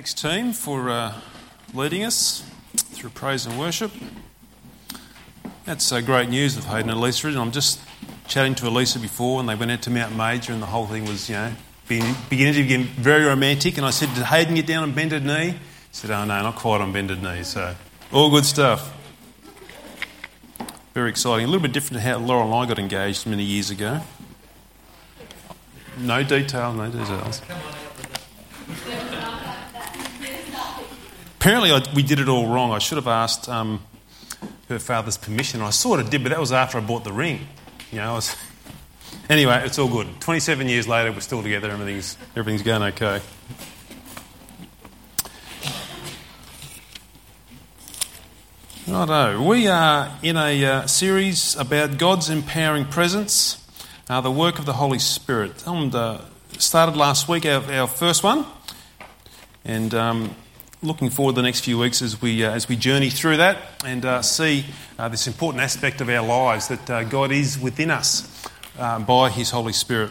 Thanks, team, for uh, leading us through praise and worship. That's uh, great news of Hayden and Elisa. And I'm just chatting to Elisa before, and they went out to Mount Major, and the whole thing was, you know, beginning to get very romantic. And I said, Did Hayden get down on bended knee? He said, Oh, no, not quite on bended knee. So, all good stuff. Very exciting. A little bit different to how Laura and I got engaged many years ago. No details, no details. Apparently, I, we did it all wrong. I should have asked um, her father's permission. I sort of did, but that was after I bought the ring. You know, was... anyway, it's all good. 27 years later, we're still together. Everything's, everything's going okay. Righto, we are in a uh, series about God's empowering presence, uh, the work of the Holy Spirit. And uh, started last week our, our first one, and um, looking forward to the next few weeks as we, uh, as we journey through that and uh, see uh, this important aspect of our lives that uh, God is within us uh, by His Holy Spirit.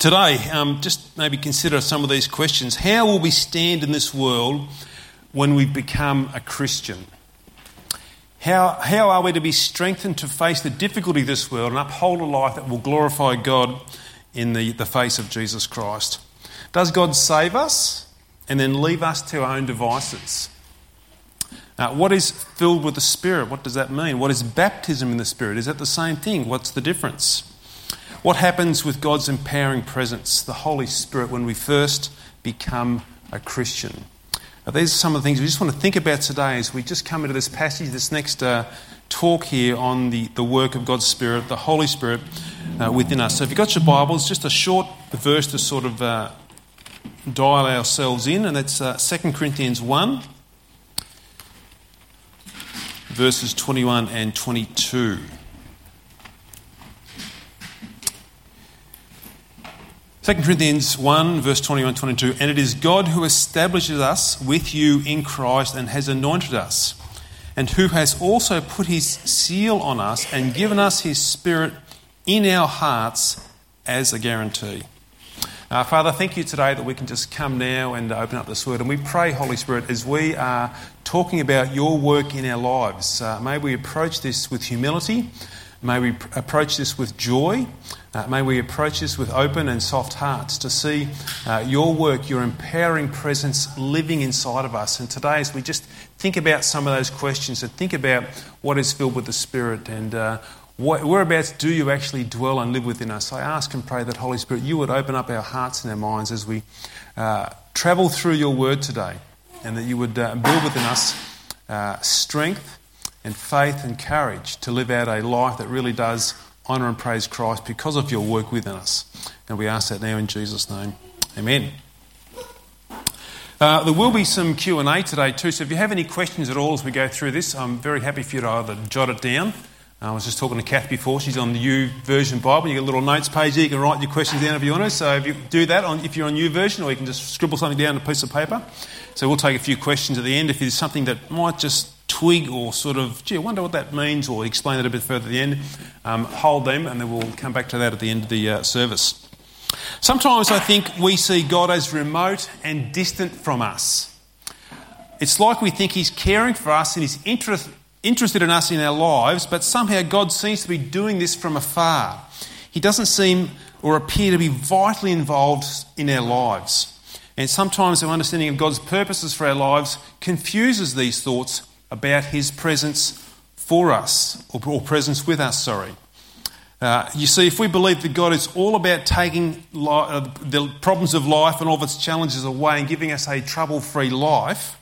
Today, um, just maybe consider some of these questions. How will we stand in this world when we become a Christian? How, how are we to be strengthened to face the difficulty of this world and uphold a life that will glorify God in the, the face of Jesus Christ? Does God save us? And then leave us to our own devices. Now, what is filled with the Spirit? What does that mean? What is baptism in the Spirit? Is that the same thing? What's the difference? What happens with God's empowering presence, the Holy Spirit, when we first become a Christian? Now, these are some of the things we just want to think about today as we just come into this passage, this next uh, talk here on the, the work of God's Spirit, the Holy Spirit uh, within us. So, if you've got your Bibles, just a short verse to sort of uh, dial ourselves in, and that's uh, 2 Corinthians 1, verses 21 and 22. Second Corinthians 1, verse 21 22. And it is God who establishes us with you in Christ and has anointed us, and who has also put his seal on us and given us his Spirit in our hearts as a guarantee. Uh, Father, thank you today that we can just come now and open up this word. And we pray, Holy Spirit, as we are talking about your work in our lives, uh, may we approach this with humility. May we approach this with joy. Uh, may we approach this with open and soft hearts to see uh, your work, your empowering presence living inside of us. And today, as we just think about some of those questions and think about what is filled with the Spirit and uh, Whereabouts do you actually dwell and live within us? I ask and pray that, Holy Spirit, you would open up our hearts and our minds as we uh, travel through your word today, and that you would uh, build within us uh, strength and faith and courage to live out a life that really does honour and praise Christ because of your work within us. And we ask that now in Jesus' name. Amen. Uh, there will be some Q&A today too, so if you have any questions at all as we go through this, I'm very happy for you to either jot it down I was just talking to Kath before. She's on the YouVersion Bible. You get a little notes page there. You can write your questions down if you want to. So if you do that, on, if you're on YouVersion, or you can just scribble something down on a piece of paper. So we'll take a few questions at the end. If there's something that might just twig or sort of, gee, I wonder what that means, or explain it a bit further at the end, um, hold them, and then we'll come back to that at the end of the uh, service. Sometimes I think we see God as remote and distant from us. It's like we think He's caring for us and He's interest, interested in us in our lives, but somehow God seems to be doing this from afar. He doesn't seem or appear to be vitally involved in our lives. And sometimes our understanding of God's purposes for our lives confuses these thoughts about His presence for us, or, presence with us, sorry. Uh, you see, if we believe that God is all about taking li- uh, the problems of life and all of its challenges away and giving us a trouble free life,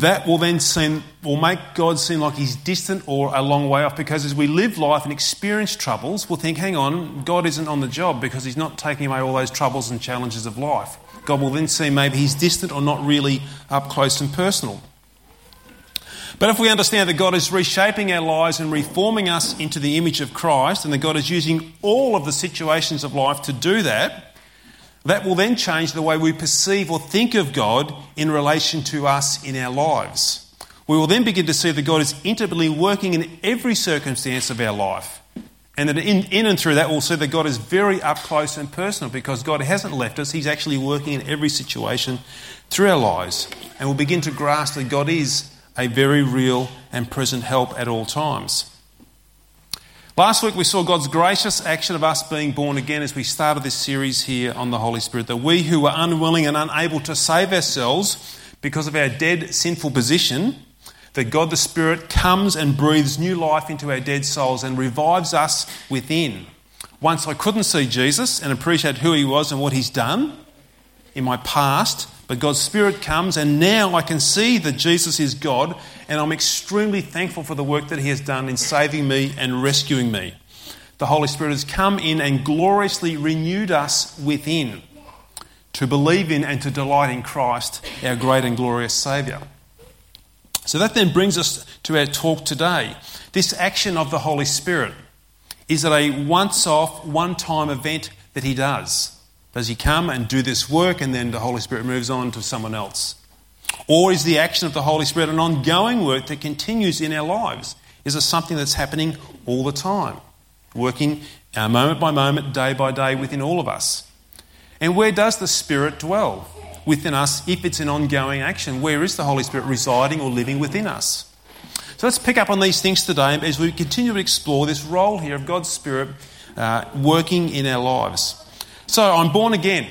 that will then seem, will make God seem like he's distant or a long way off because as we live life and experience troubles, we'll think, hang on, God isn't on the job because he's not taking away all those troubles and challenges of life. God will then seem maybe he's distant or not really up close and personal. But if we understand that God is reshaping our lives and reforming us into the image of Christ, and that God is using all of the situations of life to do that, that will then change the way we perceive or think of God in relation to us in our lives. We will then begin to see that God is intimately working in every circumstance of our life, And that in, in and through that, we'll see that God is very up close and personal because God hasn't left us. He's actually working in every situation through our lives. And we'll begin to grasp that God is a very real and present help at all times. Last week we saw God's gracious action of us being born again as we started this series here on the Holy Spirit. That we who were unwilling and unable to save ourselves because of our dead sinful position, that God the Spirit comes and breathes new life into our dead souls and revives us within. Once I couldn't see Jesus and appreciate who he was and what he's done in my past, but God's Spirit comes, and now I can see that Jesus is God, and I'm extremely thankful for the work that He has done in saving me and rescuing me. The Holy Spirit has come in and gloriously renewed us within to believe in and to delight in Christ, our great and glorious Saviour. So that then brings us to our talk today. This action of the Holy Spirit is it a once off, one time event that He does? Does he come and do this work and then the Holy Spirit moves on to someone else? Or is the action of the Holy Spirit an ongoing work that continues in our lives? Is it something that's happening all the time, working uh, moment by moment, day by day within all of us? And where does the Spirit dwell within us if it's an ongoing action? Where is the Holy Spirit residing or living within us? So let's pick up on these things today as we continue to explore this role here of God's Spirit uh, working in our lives. So I'm born again.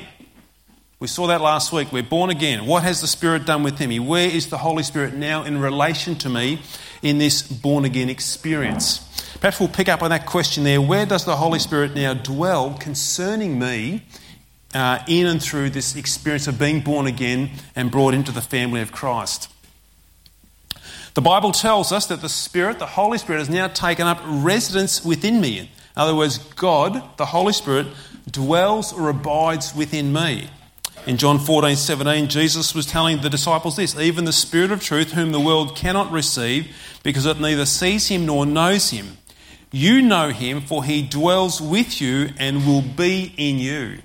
We saw that last week. We're born again. What has the Spirit done with me? Where is the Holy Spirit now in relation to me in this born again experience? Perhaps we'll pick up on that question there. Where does the Holy Spirit now dwell concerning me uh, in and through this experience of being born again and brought into the family of Christ? The Bible tells us that the Spirit, the Holy Spirit, has now taken up residence within me. In other words, God, the Holy Spirit, dwells or abides within me. In John 14, 17, Jesus was telling the disciples this Even the Spirit of truth, whom the world cannot receive, because it neither sees him nor knows him. You know him, for he dwells with you and will be in you.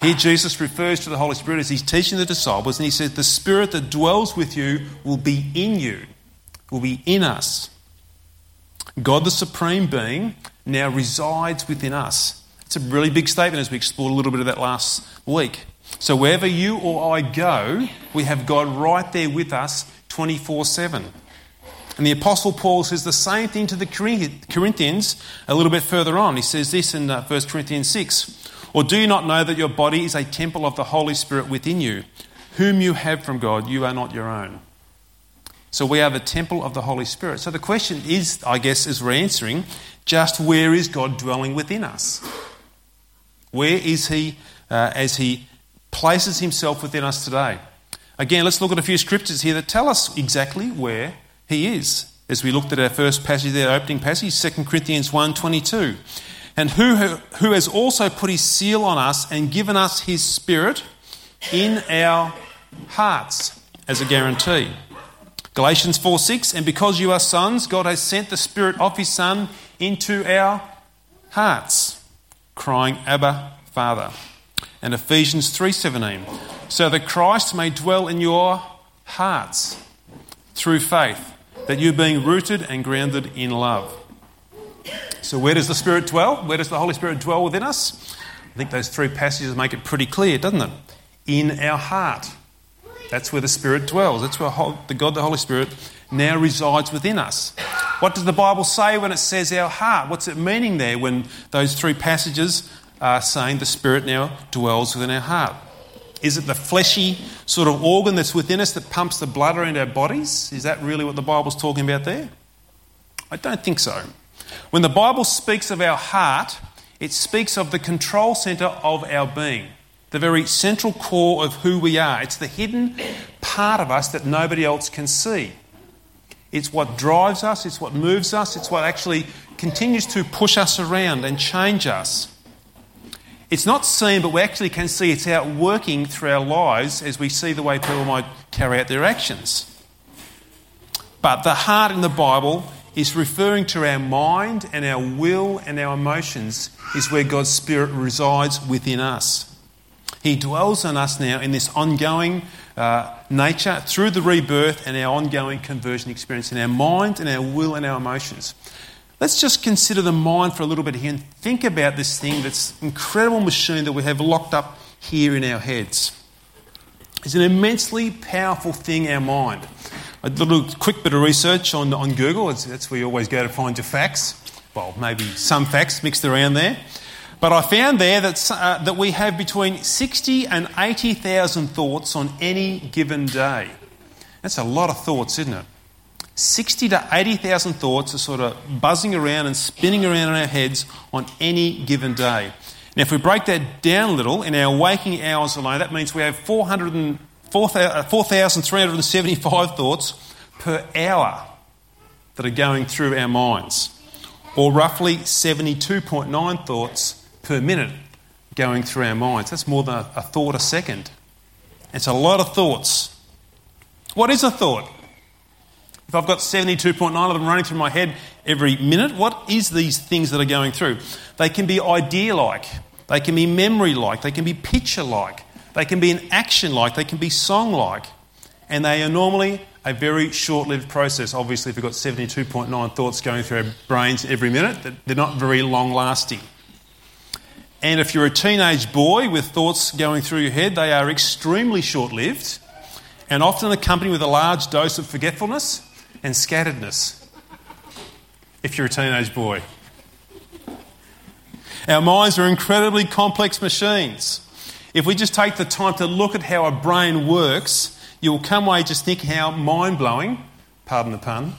Here, Jesus refers to the Holy Spirit as he's teaching the disciples, and he says, The Spirit that dwells with you will be in you, will be in us. God, the Supreme Being, now resides within us. It's a really big statement as we explored a little bit of that last week. So, wherever you or I go, we have God right there with us 24 7. And the Apostle Paul says the same thing to the Corinthians a little bit further on. He says this in uh, 1 Corinthians 6 Or do you not know that your body is a temple of the Holy Spirit within you, whom you have from God? You are not your own. So we are the temple of the Holy Spirit. So the question is, I guess, as we're answering, just where is God dwelling within us? Where is He uh, as He places Himself within us today? Again, let's look at a few scriptures here that tell us exactly where He is. As we looked at our first passage there, opening passage, 2 Corinthians 1.22. And who, who has also put His seal on us and given us His Spirit in our hearts as a guarantee. Galatians 4 6, and because you are sons, God has sent the Spirit of His Son into our hearts crying, Abba, Father. And Ephesians 3:17, so that Christ may dwell in your hearts through faith, that you being rooted and grounded in love. So where does the Spirit dwell? Where does the Holy Spirit dwell within us? I think those three passages make it pretty clear, doesn't it? In our heart. That's where the Spirit dwells. That's where the God, the Holy Spirit, now resides within us. What does the Bible say when it says our heart? What's it meaning there when those three passages are saying the Spirit now dwells within our heart? Is it the fleshy sort of organ that's within us that pumps the blood around our bodies? Is that really what the Bible's talking about there? I don't think so. When the Bible speaks of our heart, it speaks of the control centre of our being, the very central core of who we are. It's the hidden part of us that nobody else can see. It's what drives us, it's what moves us, it's what actually continues to push us around and change us. It's not seen, but we actually can see it's out working through our lives as we see the way people might carry out their actions. But the heart in the Bible is referring to our mind and our will and our emotions, is where God's Spirit resides within us. He dwells on us now in this ongoing uh, nature through the rebirth and our ongoing conversion experience in our mind and our will and our emotions. Let's just consider the mind for a little bit here and think about this thing, this incredible machine that we have locked up here in our heads. It's an immensely powerful thing, our mind. A little quick bit of research on, on Google, that's where you always go to find your facts. Well, maybe some facts mixed around there. But I found there that, uh, that we have between 60 and 80,000 thoughts on any given day. That's a lot of thoughts, isn't it? 60 to 80,000 thoughts are sort of buzzing around and spinning around in our heads on any given day. Now, if we break that down a little, in our waking hours alone, that means we have 4,375 4, thoughts per hour that are going through our minds, or roughly 72.9 thoughts per minute going through our minds. That's more than a thought a second. It's a lot of thoughts. What is a thought? If I've got 72.9 of them running through my head every minute, what is these things that are going through? They can be idea like, they can be memory like, they can be picture like, they can be an action like, they can be song like, and they are normally a very short lived process. Obviously, if we've got 72.9 thoughts going through our brains every minute, they're not very long lasting. And if you're a teenage boy with thoughts going through your head, they are extremely short lived and often accompanied with a large dose of forgetfulness and scatteredness. If you're a teenage boy, our minds are incredibly complex machines. If we just take the time to look at how a brain works, you'll come away just thinking how mind blowing, pardon the pun,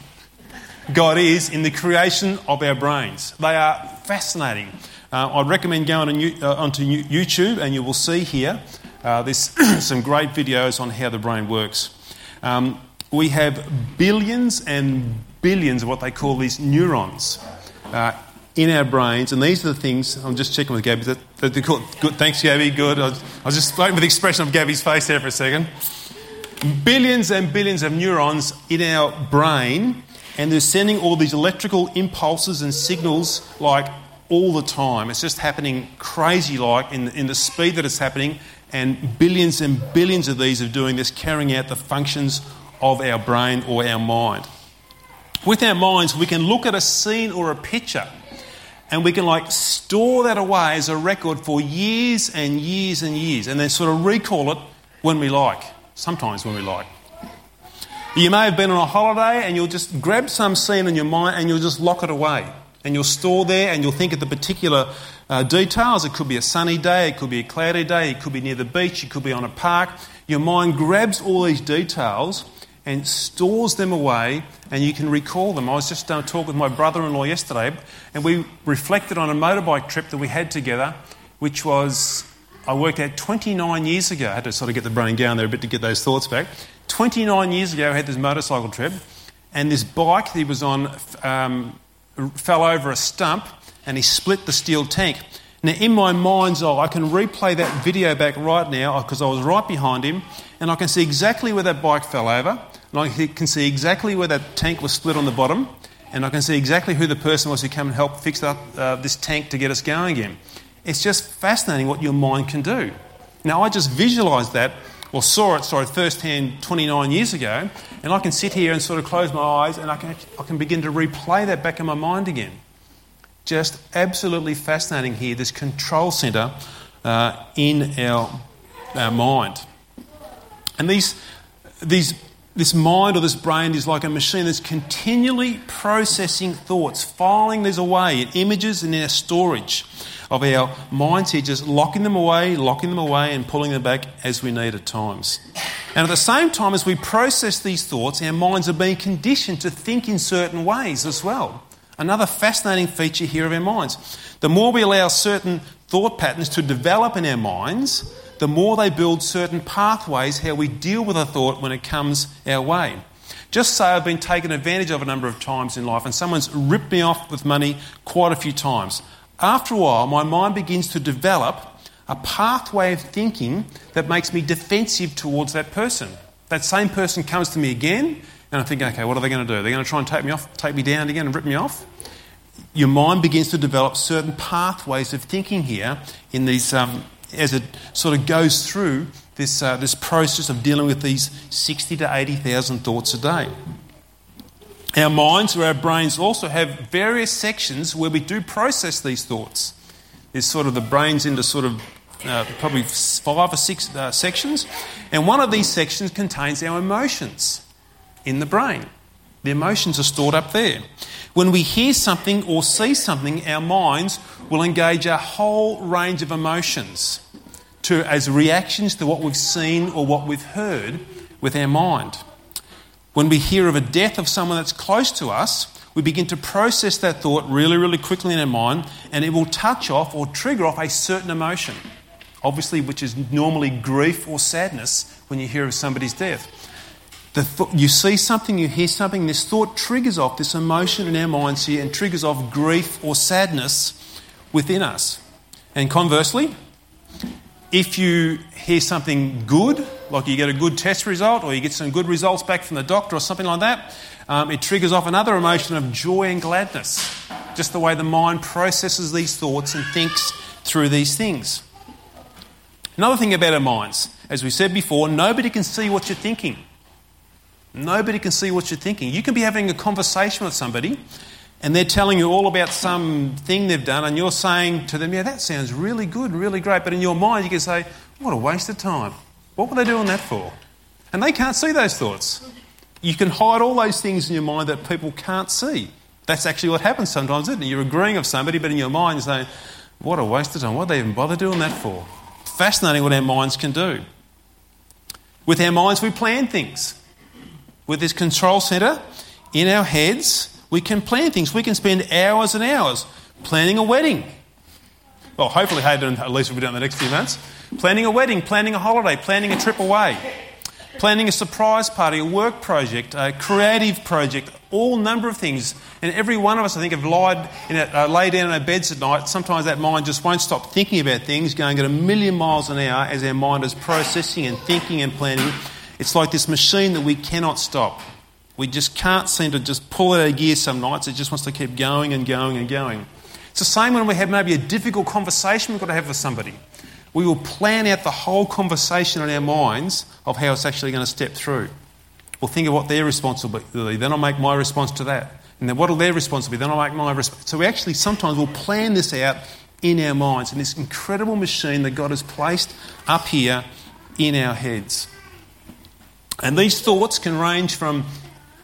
God is in the creation of our brains. They are fascinating. Uh, I'd recommend going on, uh, onto YouTube and you will see here uh, there's some great videos on how the brain works. Um, we have billions and billions of what they call these neurons uh, in our brains, and these are the things. I'm just checking with Gabby. That, that they're good, thanks, Gabby. Good. I was, I was just waiting for the expression of Gabby's face there for a second. Billions and billions of neurons in our brain, and they're sending all these electrical impulses and signals like all the time. It's just happening crazy like in, in the speed that it's happening, and billions and billions of these are doing this, carrying out the functions of our brain or our mind. With our minds, we can look at a scene or a picture and we can like store that away as a record for years and years and years and then sort of recall it when we like, sometimes when we like. You may have been on a holiday and you'll just grab some scene in your mind and you'll just lock it away and you'll store there and you'll think of the particular uh, details. It could be a sunny day, it could be a cloudy day, it could be near the beach, it could be on a park. Your mind grabs all these details and stores them away and you can recall them. I was just uh, talking with my brother in law yesterday and we reflected on a motorbike trip that we had together, which was, I worked out 29 years ago. I had to sort of get the brain going there a bit to get those thoughts back. 29 years ago, I had this motorcycle trip and this bike that he was on um, fell over a stump and he split the steel tank. Now, in my mind's eye, I can replay that video back right now because I was right behind him and I can see exactly where that bike fell over and I can see exactly where that tank was split on the bottom and I can see exactly who the person was who came and helped fix up uh, this tank to get us going again. It's just fascinating what your mind can do. Now, I just visualised that or saw it, sorry, firsthand 29 years ago, and I can sit here and sort of close my eyes and I can, I can begin to replay that back in my mind again. Just absolutely fascinating here, this control centre uh, in our, our mind. And these, these, this mind or this brain is like a machine that's continually processing thoughts, filing these away in images and in our storage of our minds here, just locking them away, locking them away, and pulling them back as we need at times. And at the same time, as we process these thoughts, our minds are being conditioned to think in certain ways as well. Another fascinating feature here of our minds. The more we allow certain thought patterns to develop in our minds, the more they build certain pathways how we deal with a thought when it comes our way. Just say I've been taken advantage of a number of times in life and someone's ripped me off with money quite a few times. After a while, my mind begins to develop a pathway of thinking that makes me defensive towards that person. That same person comes to me again, and I think, okay, what are they going to do? They're going to try and take me off, take me down again, and rip me off. Your mind begins to develop certain pathways of thinking here in these, um, as it sort of goes through this, uh, this process of dealing with these 60 to 80,000 thoughts a day. Our minds or our brains also have various sections where we do process these thoughts. There's sort of the brains into sort of uh, probably five or six uh, sections, and one of these sections contains our emotions in the brain. The emotions are stored up there. When we hear something or see something, our minds will engage a whole range of emotions to, as reactions to what we've seen or what we've heard with our mind. When we hear of a death of someone that's close to us, we begin to process that thought really, really quickly in our mind, and it will touch off or trigger off a certain emotion, obviously, which is normally grief or sadness when you hear of somebody's death. Th- you see something, you hear something, this thought triggers off this emotion in our minds here and triggers off grief or sadness within us. And conversely, if you hear something good, like you get a good test result or you get some good results back from the doctor or something like that, um, it triggers off another emotion of joy and gladness. Just the way the mind processes these thoughts and thinks through these things. Another thing about our minds, as we said before, nobody can see what you're thinking. Nobody can see what you're thinking. You can be having a conversation with somebody and they're telling you all about some thing they've done, and you're saying to them, Yeah, that sounds really good, really great. But in your mind, you can say, What a waste of time. What were they doing that for? And they can't see those thoughts. You can hide all those things in your mind that people can't see. That's actually what happens sometimes, isn't it? You're agreeing with somebody, but in your mind, you're saying, What a waste of time. What did they even bother doing that for? Fascinating what our minds can do. With our minds, we plan things. With this control centre in our heads, we can plan things. We can spend hours and hours planning a wedding. Well, hopefully, Hayden, at least we'll be done in the next few months. Planning a wedding, planning a holiday, planning a trip away, planning a surprise party, a work project, a creative project, all number of things. And every one of us, I think, have lied in uh, lay down in our beds at night. Sometimes that mind just won't stop thinking about things, going at a million miles an hour as our mind is processing and thinking and planning. It's like this machine that we cannot stop. We just can't seem to just pull it out of gear some nights. It just wants to keep going and going and going. It's the same when we have maybe a difficult conversation we've got to have with somebody. We will plan out the whole conversation in our minds of how it's actually going to step through. We'll think of what their responsibility, then I'll make my response to that. And then what will their response be? then I'll make my response. So we actually sometimes will plan this out in our minds in this incredible machine that God has placed up here in our heads. And these thoughts can range from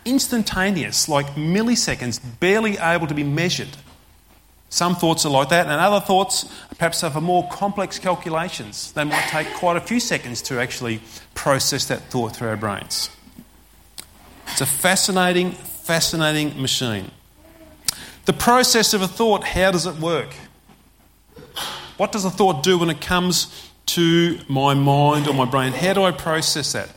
instantaneous, like milliseconds, barely able to be measured. Some thoughts are like that, and other thoughts perhaps have more complex calculations. They might take quite a few seconds to actually process that thought through our brains. It's a fascinating, fascinating machine. The process of a thought, how does it work? What does a thought do when it comes to my mind or my brain? How do I process that?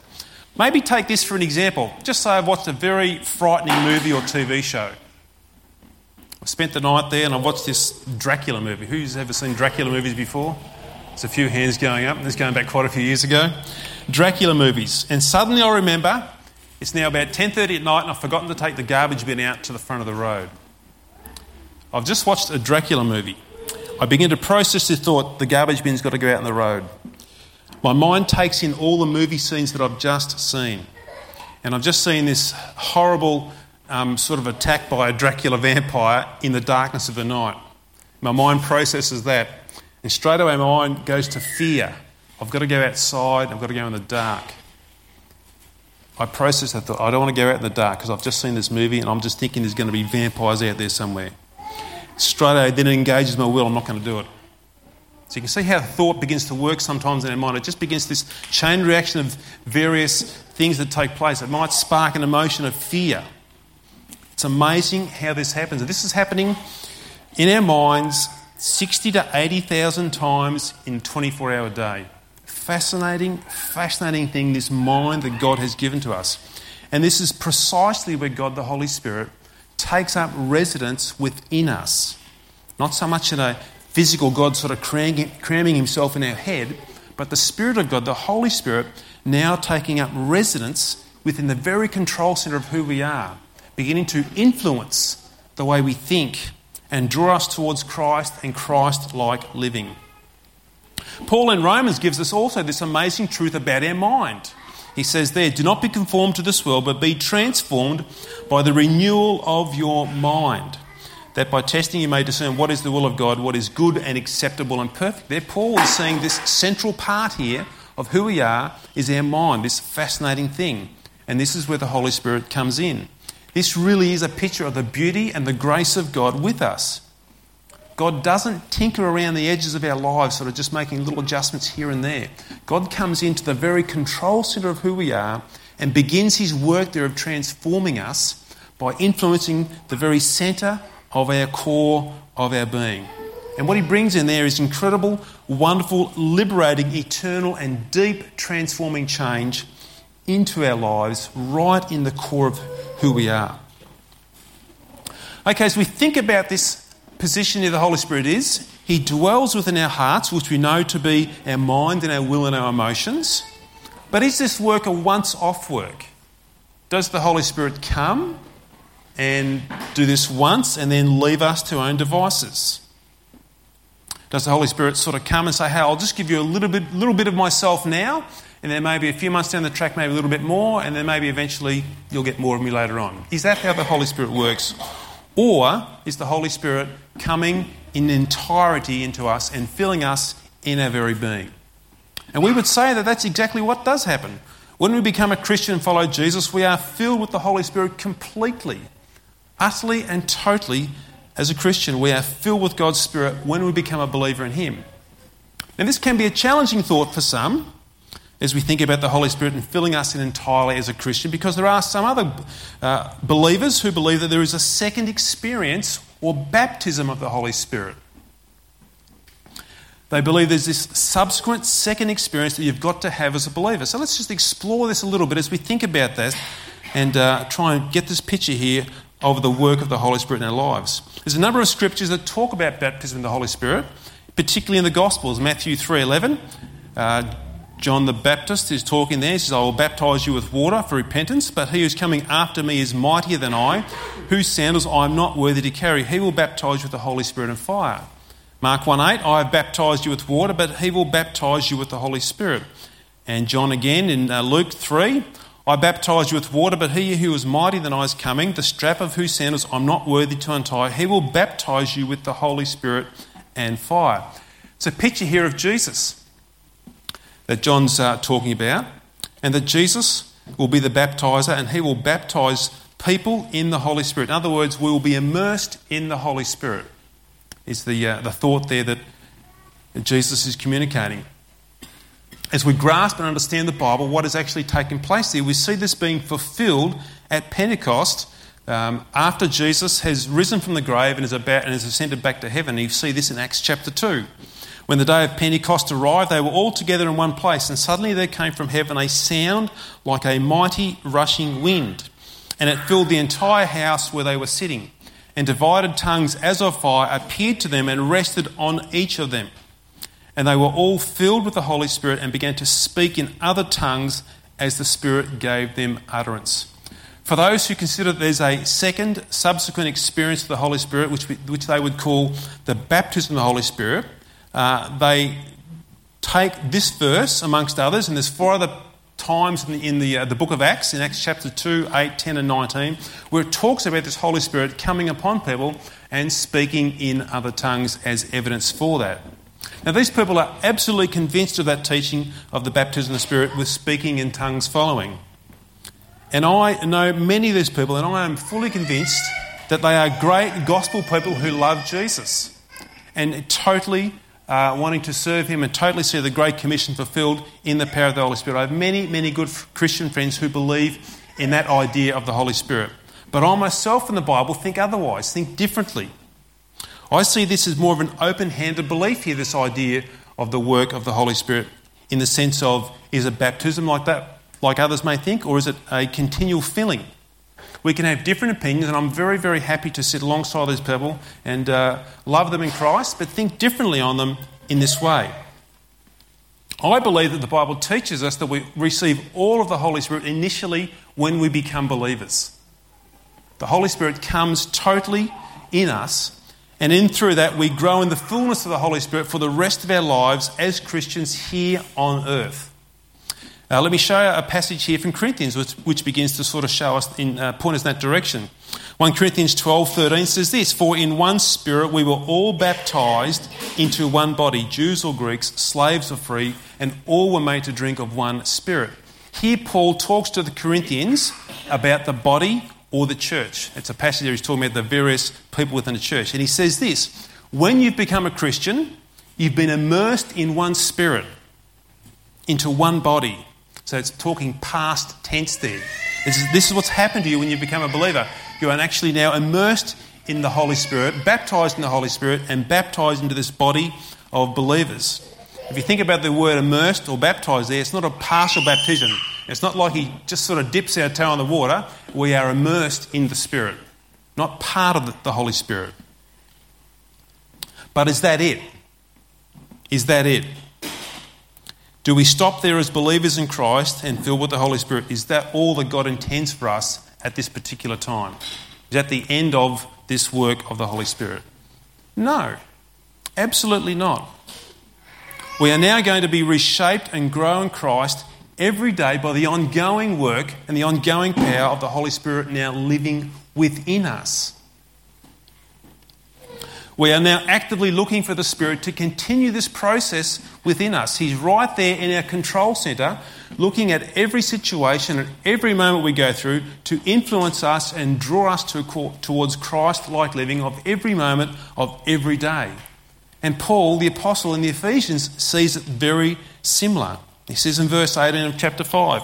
Maybe take this for an example. Just say I've watched a very frightening movie or TV show. I spent the night there and I watched this Dracula movie. Who's ever seen Dracula movies before? There's a few hands going up. This going back quite a few years ago. Dracula movies. And suddenly I remember it's now about 10:30 at night and I've forgotten to take the garbage bin out to the front of the road. I've just watched a Dracula movie. I begin to process the thought the garbage bin's got to go out in the road. My mind takes in all the movie scenes that I've just seen. And I've just seen this horrible um, sort of attack by a Dracula vampire in the darkness of the night. My mind processes that. And straight away, my mind goes to fear. I've got to go outside, I've got to go in the dark. I process that thought. I don't want to go out in the dark because I've just seen this movie and I'm just thinking there's going to be vampires out there somewhere. Straight away, then it engages my will. I'm not going to do it. So you can see how thought begins to work sometimes in our mind. It just begins this chain reaction of various things that take place. It might spark an emotion of fear. It's amazing how this happens. And this is happening in our minds 60 to 80,000 times in a 24 hour day. Fascinating, fascinating thing, this mind that God has given to us. And this is precisely where God the Holy Spirit takes up residence within us. Not so much in a physical God sort of cramming himself in our head, but the Spirit of God, the Holy Spirit, now taking up residence within the very control centre of who we are, beginning to influence the way we think and draw us towards Christ and Christ like living. Paul in Romans gives us also this amazing truth about our mind. he says there, Do not be conformed to this world, but be transformed by the renewal of your mind, that by testing you may discern what is the will of God, what is good and acceptable and perfect. There, Paul is saying this central part here of who we are is our mind, this fascinating thing. And this is where the Holy Spirit comes in. This really is a picture of the beauty and the grace of God with us. God doesn't tinker around the edges of our lives, sort of just making little adjustments here and there. God comes into the very control centre of who we are and begins his work there of transforming us by influencing the very centre of our core of our being. And what he brings in there is incredible, wonderful, liberating, eternal, and deep transforming change into our lives right in the core of who we are. Okay, as we think about this position of the Holy Spirit is He dwells within our hearts, which we know to be our mind and our will and our emotions. But is this work a once off work? Does the Holy Spirit come and do this once and then leave us to our own devices? Does the Holy Spirit sort of come and say, Hey, I'll just give you a little bit, little bit of myself now, and then maybe a few months down the track, maybe a little bit more, and then maybe eventually you'll get more of me later on? Is that how the Holy Spirit works? Or is the Holy Spirit coming in entirety into us and filling us in our very being? And we would say that that's exactly what does happen. When we become a Christian and follow Jesus, we are filled with the Holy Spirit completely, utterly, and totally. As a Christian, we are filled with God's Spirit when we become a believer in Him. Now, this can be a challenging thought for some as we think about the Holy Spirit and filling us in entirely as a Christian, because there are some other uh, believers who believe that there is a second experience or baptism of the Holy Spirit. They believe there's this subsequent second experience that you've got to have as a believer. So let's just explore this a little bit as we think about that and uh, try and get this picture here of the work of the Holy Spirit in our lives. There's a number of scriptures that talk about baptism in the Holy Spirit, particularly in the Gospels. Matthew 3.11, uh, John the Baptist is talking there. He says, I will baptize you with water for repentance, but he who's coming after me is mightier than I, whose sandals I am not worthy to carry. He will baptize you with the Holy Spirit and fire. Mark 1 8, I have baptized you with water, but he will baptize you with the Holy Spirit. And John again in uh, Luke 3, I baptize you with water, but he who is mightier than I is coming, the strap of whose sandals I'm not worthy to untie. He will baptize you with the Holy Spirit and fire. It's a picture here of Jesus that John's uh, talking about, and that Jesus will be the baptizer and he will baptize people in the Holy Spirit. In other words, we will be immersed in the Holy Spirit, is the, uh, the thought there that Jesus is communicating. As we grasp and understand the Bible, what is actually taking place there, we see this being fulfilled at Pentecost um, after Jesus has risen from the grave and is, about, and is ascended back to heaven. You see this in Acts chapter 2. When the day of Pentecost arrived, they were all together in one place, and suddenly there came from heaven a sound like a mighty rushing wind, and it filled the entire house where they were sitting. And divided tongues as of fire appeared to them and rested on each of them. And they were all filled with the Holy Spirit and began to speak in other tongues as the Spirit gave them utterance. For those who consider there's a second, subsequent experience of the Holy Spirit, which, we, which they would call the baptism of the Holy Spirit, uh, they take this verse, amongst others, and there's four other times in the, in the, uh, the book of Acts, in Acts chapter 2, 8, 10, and 19, where it talks about this Holy Spirit coming upon people and speaking in other tongues as evidence for that. Now, these people are absolutely convinced of that teaching of the baptism of the Spirit with speaking in tongues following. And I know many of these people, and I am fully convinced that they are great gospel people who love Jesus and totally uh, wanting to serve Him and totally see the Great Commission fulfilled in the power of the Holy Spirit. I have many, many good Christian friends who believe in that idea of the Holy Spirit. But I myself in the Bible think otherwise, think differently. I see this as more of an open handed belief here, this idea of the work of the Holy Spirit, in the sense of is it baptism like that, like others may think, or is it a continual filling? We can have different opinions, and I'm very, very happy to sit alongside these people and uh, love them in Christ, but think differently on them in this way. I believe that the Bible teaches us that we receive all of the Holy Spirit initially when we become believers. The Holy Spirit comes totally in us, and in through that, we grow in the fullness of the Holy Spirit for the rest of our lives as Christians here on earth. Uh, let me show you a passage here from Corinthians which, which begins to sort of show us, in, uh, point us in that direction. 1 Corinthians 12 13 says this For in one spirit we were all baptized into one body, Jews or Greeks, slaves or free, and all were made to drink of one spirit. Here, Paul talks to the Corinthians about the body or the church. It's a passage where he's talking about the various people within the church. And he says this When you've become a Christian, you've been immersed in one spirit, into one body. So it's talking past tense there. This is, this is what's happened to you when you become a believer. You are actually now immersed in the Holy Spirit, baptized in the Holy Spirit, and baptized into this body of believers. If you think about the word immersed or baptized there, it's not a partial baptism. It's not like he just sort of dips our toe in the water. We are immersed in the Spirit, not part of the Holy Spirit. But is that it? Is that it? Do we stop there as believers in Christ and filled with the Holy Spirit? Is that all that God intends for us at this particular time? Is that the end of this work of the Holy Spirit? No, absolutely not. We are now going to be reshaped and grow in Christ every day by the ongoing work and the ongoing power of the Holy Spirit now living within us. We are now actively looking for the Spirit to continue this process within us. He's right there in our control centre, looking at every situation and every moment we go through to influence us and draw us to, towards Christ like living of every moment of every day. And Paul, the apostle in the Ephesians, sees it very similar. He says in verse 18 of chapter 5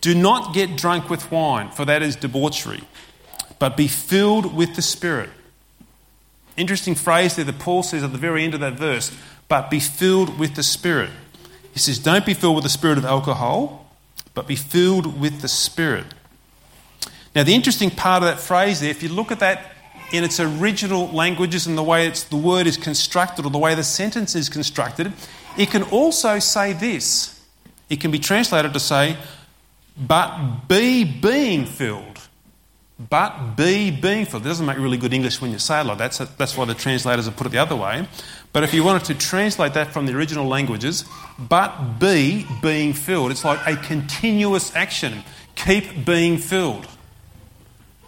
Do not get drunk with wine, for that is debauchery, but be filled with the Spirit Interesting phrase there that Paul says at the very end of that verse, but be filled with the Spirit. He says, don't be filled with the spirit of alcohol, but be filled with the Spirit. Now, the interesting part of that phrase there, if you look at that in its original languages and the way the word is constructed or the way the sentence is constructed, it can also say this. It can be translated to say, but be being filled but be being filled. It doesn't make really good English when you say it like that, so that's why the translators have put it the other way. But if you wanted to translate that from the original languages, but be being filled, it's like a continuous action. Keep being filled.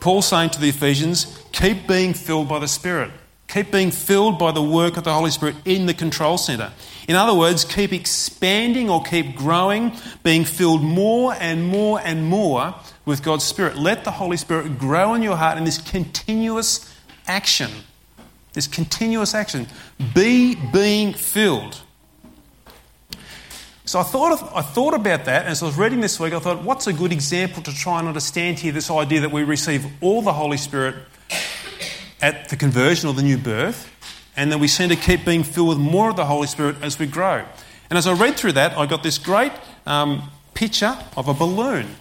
Paul's saying to the Ephesians, keep being filled by the Spirit. Keep being filled by the work of the Holy Spirit in the control centre. In other words, keep expanding or keep growing, being filled more and more and more with God's Spirit. Let the Holy Spirit grow in your heart in this continuous action. This continuous action. Be being filled. So I thought, of, I thought about that as I was reading this week. I thought, what's a good example to try and understand here this idea that we receive all the Holy Spirit at the conversion or the new birth, and then we seem to keep being filled with more of the Holy Spirit as we grow. And as I read through that, I got this great um, picture of a balloon.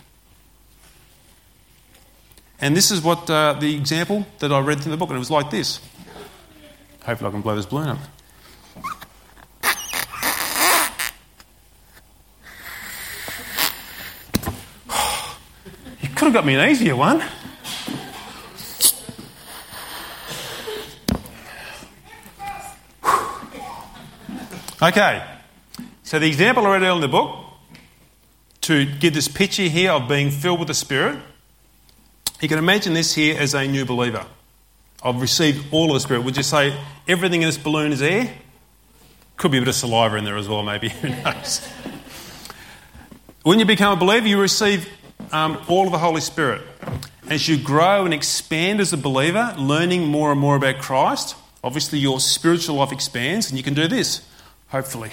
And this is what uh, the example that I read through the book, and it was like this. Hopefully, I can blow this balloon up. You could have got me an easier one. Okay, so the example I read earlier in the book, to give this picture here of being filled with the Spirit, you can imagine this here as a new believer. I've received all of the Spirit. Would you say everything in this balloon is air? Could be a bit of saliva in there as well, maybe. Who knows? When you become a believer, you receive um, all of the Holy Spirit. As you grow and expand as a believer, learning more and more about Christ, obviously your spiritual life expands, and you can do this, hopefully.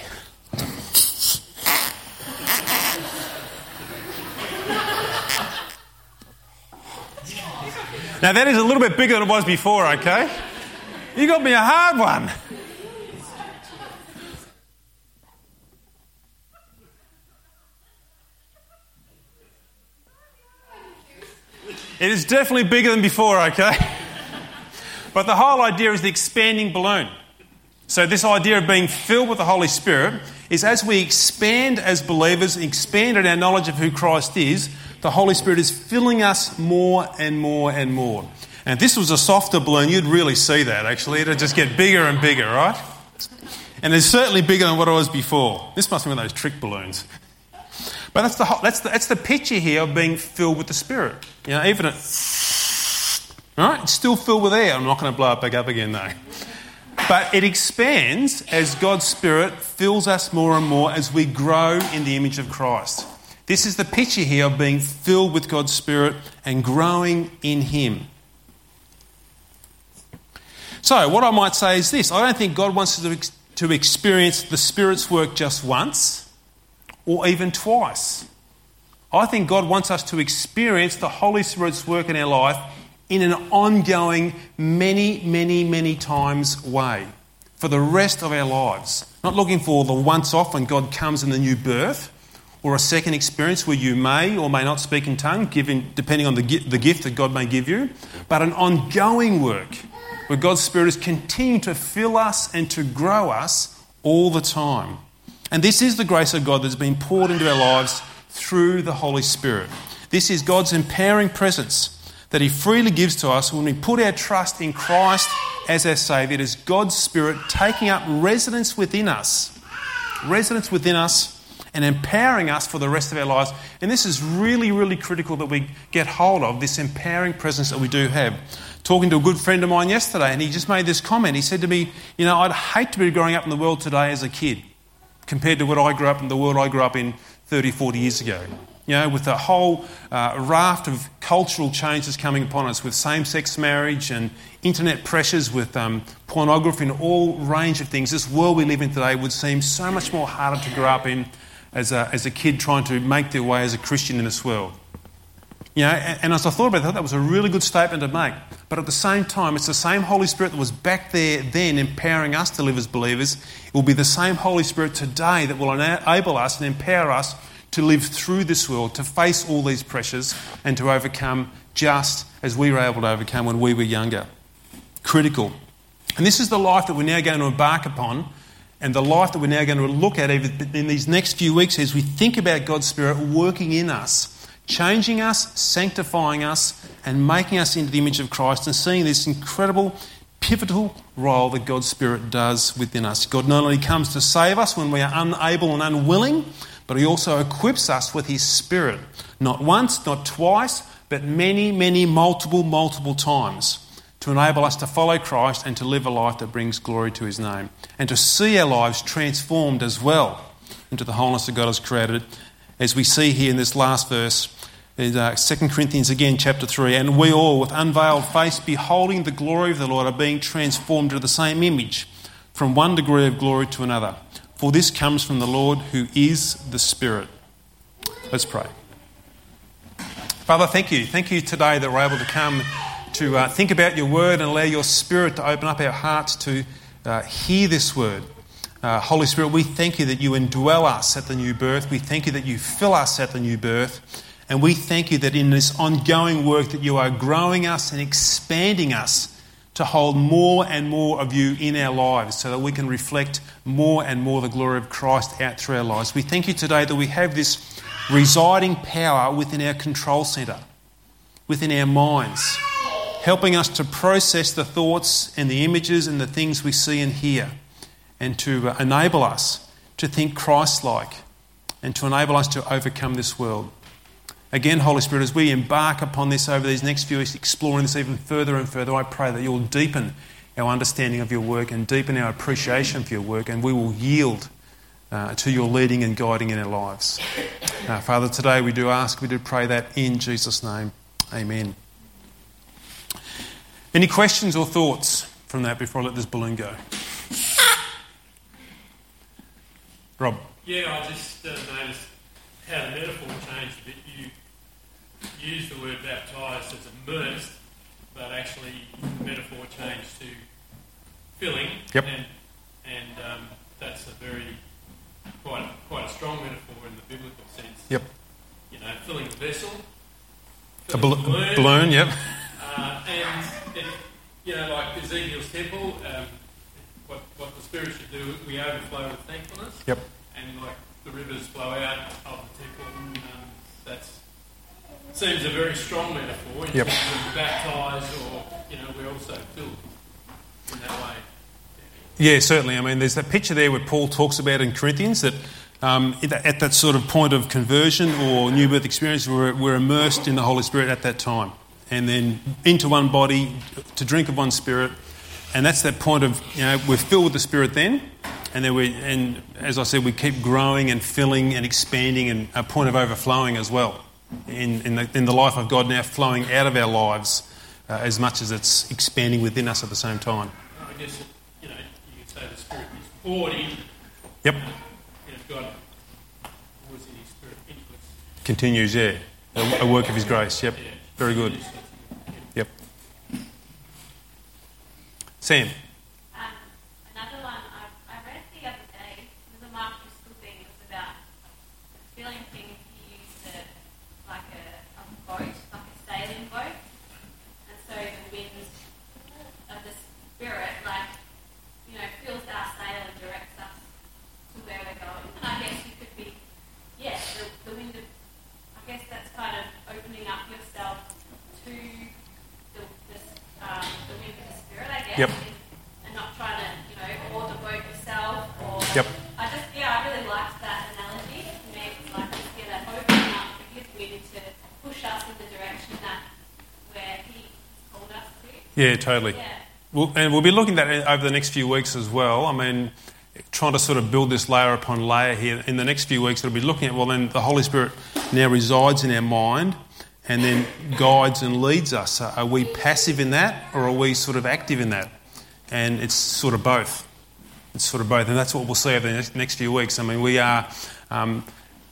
Now, that is a little bit bigger than it was before, okay? You got me a hard one. It is definitely bigger than before, okay? But the whole idea is the expanding balloon. So, this idea of being filled with the Holy Spirit is as we expand as believers, expand in our knowledge of who Christ is, the Holy Spirit is filling us more and more and more. And if this was a softer balloon, you'd really see that actually. It'd just get bigger and bigger, right? And it's certainly bigger than what it was before. This must be one of those trick balloons. But that's the, that's, the, that's the picture here of being filled with the Spirit. You know, even at, right, it's still filled with air. I'm not going to blow it back up again though. But it expands as God's Spirit fills us more and more as we grow in the image of Christ. This is the picture here of being filled with God's Spirit and growing in Him. So, what I might say is this I don't think God wants us to, experience the Spirit's work just once or even twice. I think God wants us to experience the Holy Spirit's work in our life in an ongoing, many, many, many times way for the rest of our lives. Not looking for the once off when God comes in the new birth or a second experience where you may or may not speak in tongue, given, depending on the, the gift that God may give you, but an ongoing work where God's Spirit is continuing to fill us and to grow us all the time. And this is the grace of God that's been poured into our lives through the Holy Spirit. This is God's empowering presence that He freely gives to us when we put our trust in Christ as our Saviour. It is God's Spirit taking up residence within us, residence within us, and empowering us for the rest of our lives. And this is really, really critical that we get hold of this empowering presence that we do have. Talking to a good friend of mine yesterday, and he just made this comment. He said to me, You know, I'd hate to be growing up in the world today as a kid compared to what I grew up in, the world I grew up in 30, 40 years ago. You know, with a whole uh, raft of cultural changes coming upon us, with same sex marriage and internet pressures, with um, pornography and all range of things, this world we live in today would seem so much more harder to grow up in as a, as a kid trying to make their way as a Christian in this world. You know, and, and as I thought about it, I thought that was a really good statement to make. But at the same time, it's the same Holy Spirit that was back there then empowering us to live as believers. It will be the same Holy Spirit today that will enable us and empower us to live through this world, to face all these pressures, and to overcome just as we were able to overcome when we were younger. Critical. And this is the life that we're now going to embark upon, and the life that we're now going to look at in these next few weeks as we think about God's Spirit working in us, changing us, sanctifying us, and making us into the image of Christ, and seeing this incredible, pivotal role that God's Spirit does within us. God not only comes to save us when we are unable and unwilling, but He also equips us with His Spirit. Not once, not twice, but many, many, multiple, multiple times to enable us to follow Christ and to live a life that brings glory to His name. And to see our lives transformed as well into the wholeness that God has created, as we see here in this last verse. In uh, 2 Corinthians again, chapter 3, and we all, with unveiled face, beholding the glory of the Lord, are being transformed to the same image, from one degree of glory to another. For this comes from the Lord who is the Spirit. Let's pray. Father, thank you. Thank you today that we're able to come to uh, think about your word and allow your Spirit to open up our hearts to uh, hear this word. Uh, Holy Spirit, we thank you that you indwell us at the new birth. We thank you that you fill us at the new birth. And we thank you that in this ongoing work that you are growing us and expanding us to hold more and more of you in our lives so that we can reflect more and more the glory of Christ out through our lives. We thank you today that we have this residing power within our control centre, within our minds, helping us to process the thoughts and the images and the things we see and hear, and to enable us to think Christ like and to enable us to overcome this world. Again, Holy Spirit, as we embark upon this over these next few weeks, exploring this even further and further, I pray that you'll deepen our understanding of your work and deepen our appreciation for your work, and we will yield uh, to your leading and guiding in our lives. Uh, Father, today we do ask, we do pray that in Jesus' name. Amen. Any questions or thoughts from that before I let this balloon go? Rob. Yeah, I just uh, noticed how the metaphor changed a bit. You use the word baptised as immersed, but actually the metaphor changed to filling. Yep. And, and um, that's a very, quite, quite a strong metaphor in the biblical sense. Yep. You know, filling the vessel. A filling the balloon, balloon, yep. Uh, and, it, you know, like Ezekiel's temple, um, what, what the Spirit should do, we overflow with thankfulness. Yep. And like the rivers flow out of the temple. Um, that's seems a very strong metaphor in Yep. terms of baptised or, you know, we're also filled in that way. Yeah, certainly. I mean, there's that picture there where Paul talks about in Corinthians that um, at that- at that sort of point of conversion or new birth experience, we're, we're immersed in the Holy Spirit at that time. And then into one body, to drink of one Spirit. And that's that point of, you know, we're filled with the Spirit then. And then we, and as I said, we keep growing and filling and expanding and a point of overflowing as well in, in, the, in the life of God now flowing out of our lives uh, as much as it's expanding within us at the same time. I guess, you know, you could say the Spirit is poured in, Yep, you know, God pours in His Spirit continues, yeah. A, a work of His grace, yep. Yeah. Very good. Yep. Sam. Um, another one I, I read the other day was a Mark Driscoll thing. It was about a feeling thing if you used a, like a, a boat, like a sailing boat. And so the wind of the spirit, like, you know, fills our sail and directs us to where we're going. And I guess you could be, yeah, the, the wind of, I guess that's kind of opening up yourself to the, the, um, the wind of the spirit, I guess. Yep. And, not trying to, you know, oar the boat yourself or. Yep. I just, yeah, I really liked that analogy. To me, it was like get that opening up his wind to push us in the direction that where he called us to. Yeah, totally. Yeah. Well, and we'll be looking at that over the next few weeks as well. I mean, trying to sort of build this layer upon layer here. In the next few weeks, it'll be looking at, well, then the Holy Spirit now resides in our mind and then guides and leads us. Are we passive in that or are we sort of active in that? And it's sort of both. It's sort of both. And that's what we'll see over the next- few weeks. I mean, we are um,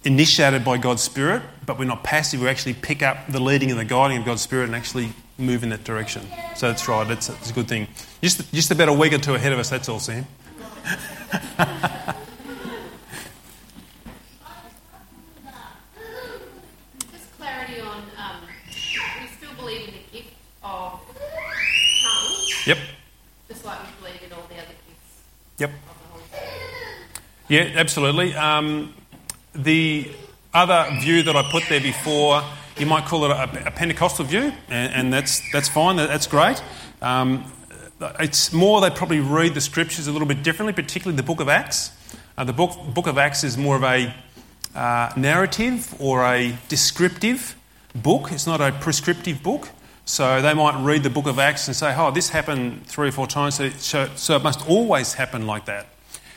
initiated by God's Spirit, but we're not passive. We actually pick up the leading and the guiding of God's Spirit and actually move in that direction. So that's right. That's, that's a good thing. Just, just about a week or two ahead of us, that's all, Sam. Just clarity on, um, we still believe in the gift of tongues, Yep. just like we believe in all the other gifts Yep. Yeah, absolutely. Um, the other view that I put there before, you might call it a, a Pentecostal view, and, and that's, that's fine, that, that's great. Um, it's more they probably read the scriptures a little bit differently, particularly the book of Acts. Uh, the book, book of Acts is more of a uh, narrative or a descriptive book, it's not a prescriptive book. So they might read the book of Acts and say, oh, this happened three or four times, so, so, so it must always happen like that.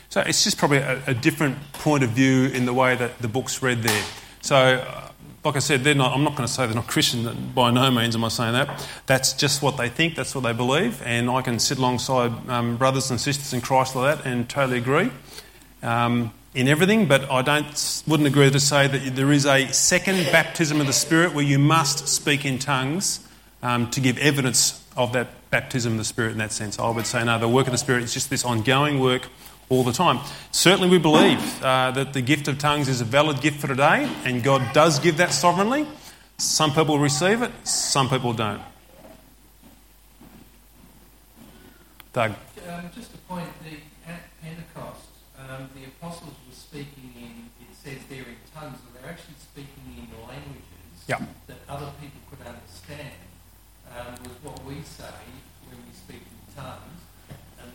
So it's just probably a, a different point of view in the way that the book's read there. So, uh, like I said, they're not, I'm not going to say they're not Christian, by no means am I saying that. That's just what they think, that's what they believe, and I can sit alongside um, brothers and sisters in Christ like that and totally agree um, in everything, but I don't, wouldn't agree to say that there is a second baptism of the Spirit where you must speak in tongues um, to give evidence of that baptism of the Spirit in that sense. I would say no, the work of the Spirit is just this ongoing work all the time. Certainly, we believe uh, that the gift of tongues is a valid gift for today, and God does give that sovereignly. Some people receive it, some people don't. Doug. Um, just a point, the, at Pentecost, um, the apostles were speaking in, it says they're in tongues, and they're actually speaking in languages Yeah. that other people. Um, was what we say when we speak in tongues,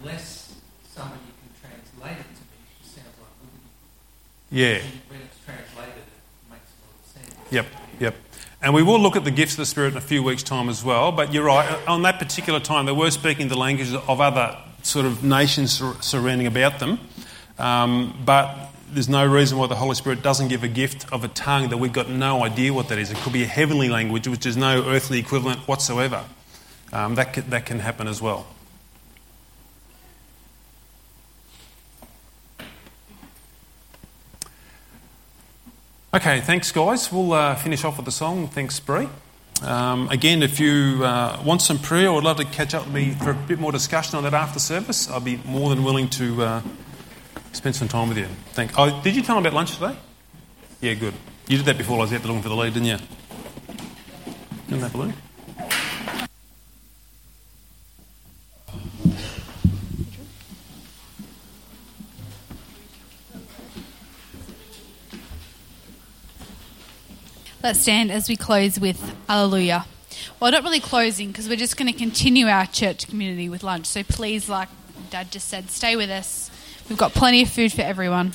unless somebody can translate it to me, it sounds like. Yeah. When it's translated, it makes a lot of sense. Yep, yep. And we will look at the gifts of the Spirit in a few weeks' time as well. But you're right, on that particular time, they were speaking the languages of other sort of nations surrounding about them. Um, but there's no reason why the Holy Spirit doesn't give a gift of a tongue that we've got no idea what that is. It could be a heavenly language, which is no earthly equivalent whatsoever. Um, that, can, that can happen as well. Okay, thanks, guys. We'll uh, finish off with a song. Thanks, Bree. Um, again, if you uh, want some prayer or would love to catch up with me for a bit more discussion on that after service, I'd be more than willing to uh, spend some time with you. Thank. Oh, did you tell them about lunch today? Yeah, good. You did that before I was out there looking for the lead, didn't you? Didn't that balloon? Let's stand as we close with Alleluia. Well, not really closing because we're just going to continue our church community with lunch. So please, like Dad just said, stay with us. We've got plenty of food for everyone.